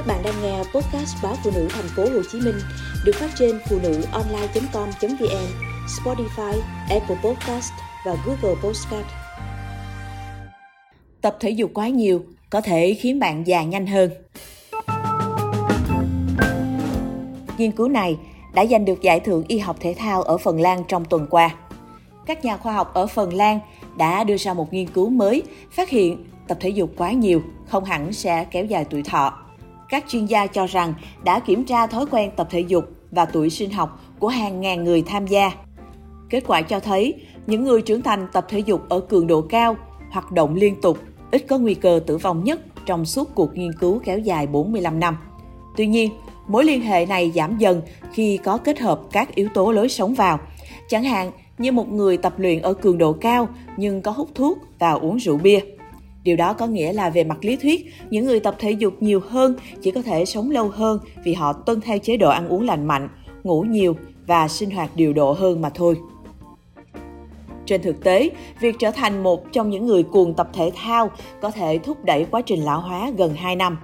Các bạn đang nghe podcast báo phụ nữ thành phố Hồ Chí Minh được phát trên phụ nữ online.com.vn, Spotify, Apple Podcast và Google Podcast. Tập thể dục quá nhiều có thể khiến bạn già nhanh hơn. Nghiên cứu này đã giành được giải thưởng y học thể thao ở Phần Lan trong tuần qua. Các nhà khoa học ở Phần Lan đã đưa ra một nghiên cứu mới phát hiện tập thể dục quá nhiều không hẳn sẽ kéo dài tuổi thọ. Các chuyên gia cho rằng đã kiểm tra thói quen tập thể dục và tuổi sinh học của hàng ngàn người tham gia. Kết quả cho thấy, những người trưởng thành tập thể dục ở cường độ cao, hoạt động liên tục, ít có nguy cơ tử vong nhất trong suốt cuộc nghiên cứu kéo dài 45 năm. Tuy nhiên, mối liên hệ này giảm dần khi có kết hợp các yếu tố lối sống vào. Chẳng hạn như một người tập luyện ở cường độ cao nhưng có hút thuốc và uống rượu bia. Điều đó có nghĩa là về mặt lý thuyết, những người tập thể dục nhiều hơn chỉ có thể sống lâu hơn vì họ tuân theo chế độ ăn uống lành mạnh, ngủ nhiều và sinh hoạt điều độ hơn mà thôi. Trên thực tế, việc trở thành một trong những người cuồng tập thể thao có thể thúc đẩy quá trình lão hóa gần 2 năm.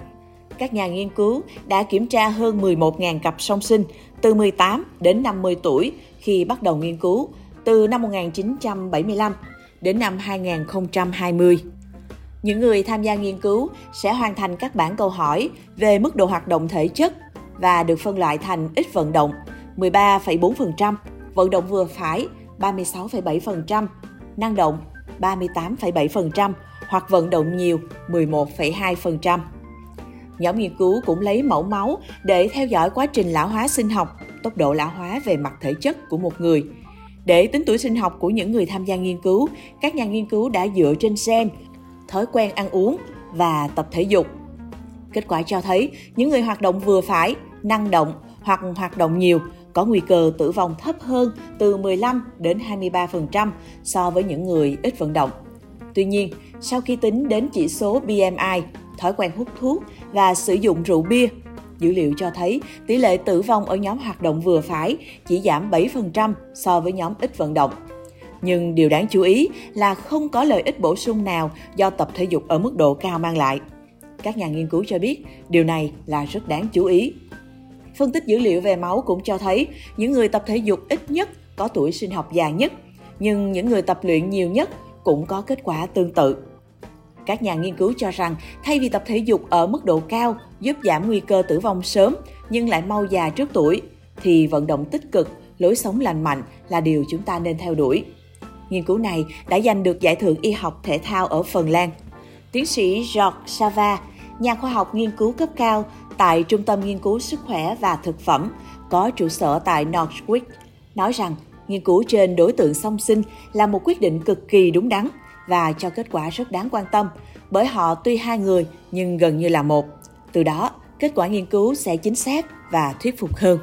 Các nhà nghiên cứu đã kiểm tra hơn 11.000 cặp song sinh từ 18 đến 50 tuổi khi bắt đầu nghiên cứu từ năm 1975 đến năm 2020. Những người tham gia nghiên cứu sẽ hoàn thành các bản câu hỏi về mức độ hoạt động thể chất và được phân loại thành ít vận động 13,4%, vận động vừa phải 36,7%, năng động 38,7% hoặc vận động nhiều 11,2%. Nhóm nghiên cứu cũng lấy mẫu máu để theo dõi quá trình lão hóa sinh học, tốc độ lão hóa về mặt thể chất của một người. Để tính tuổi sinh học của những người tham gia nghiên cứu, các nhà nghiên cứu đã dựa trên gen thói quen ăn uống và tập thể dục. Kết quả cho thấy những người hoạt động vừa phải, năng động hoặc hoạt động nhiều có nguy cơ tử vong thấp hơn từ 15 đến 23% so với những người ít vận động. Tuy nhiên, sau khi tính đến chỉ số BMI, thói quen hút thuốc và sử dụng rượu bia, dữ liệu cho thấy tỷ lệ tử vong ở nhóm hoạt động vừa phải chỉ giảm 7% so với nhóm ít vận động. Nhưng điều đáng chú ý là không có lợi ích bổ sung nào do tập thể dục ở mức độ cao mang lại. Các nhà nghiên cứu cho biết điều này là rất đáng chú ý. Phân tích dữ liệu về máu cũng cho thấy những người tập thể dục ít nhất có tuổi sinh học dài nhất, nhưng những người tập luyện nhiều nhất cũng có kết quả tương tự. Các nhà nghiên cứu cho rằng thay vì tập thể dục ở mức độ cao giúp giảm nguy cơ tử vong sớm nhưng lại mau già trước tuổi, thì vận động tích cực, lối sống lành mạnh là điều chúng ta nên theo đuổi. Nghiên cứu này đã giành được giải thưởng y học thể thao ở Phần Lan. Tiến sĩ George Sava, nhà khoa học nghiên cứu cấp cao tại Trung tâm Nghiên cứu Sức khỏe và Thực phẩm có trụ sở tại Norwich, nói rằng nghiên cứu trên đối tượng song sinh là một quyết định cực kỳ đúng đắn và cho kết quả rất đáng quan tâm bởi họ tuy hai người nhưng gần như là một. Từ đó, kết quả nghiên cứu sẽ chính xác và thuyết phục hơn.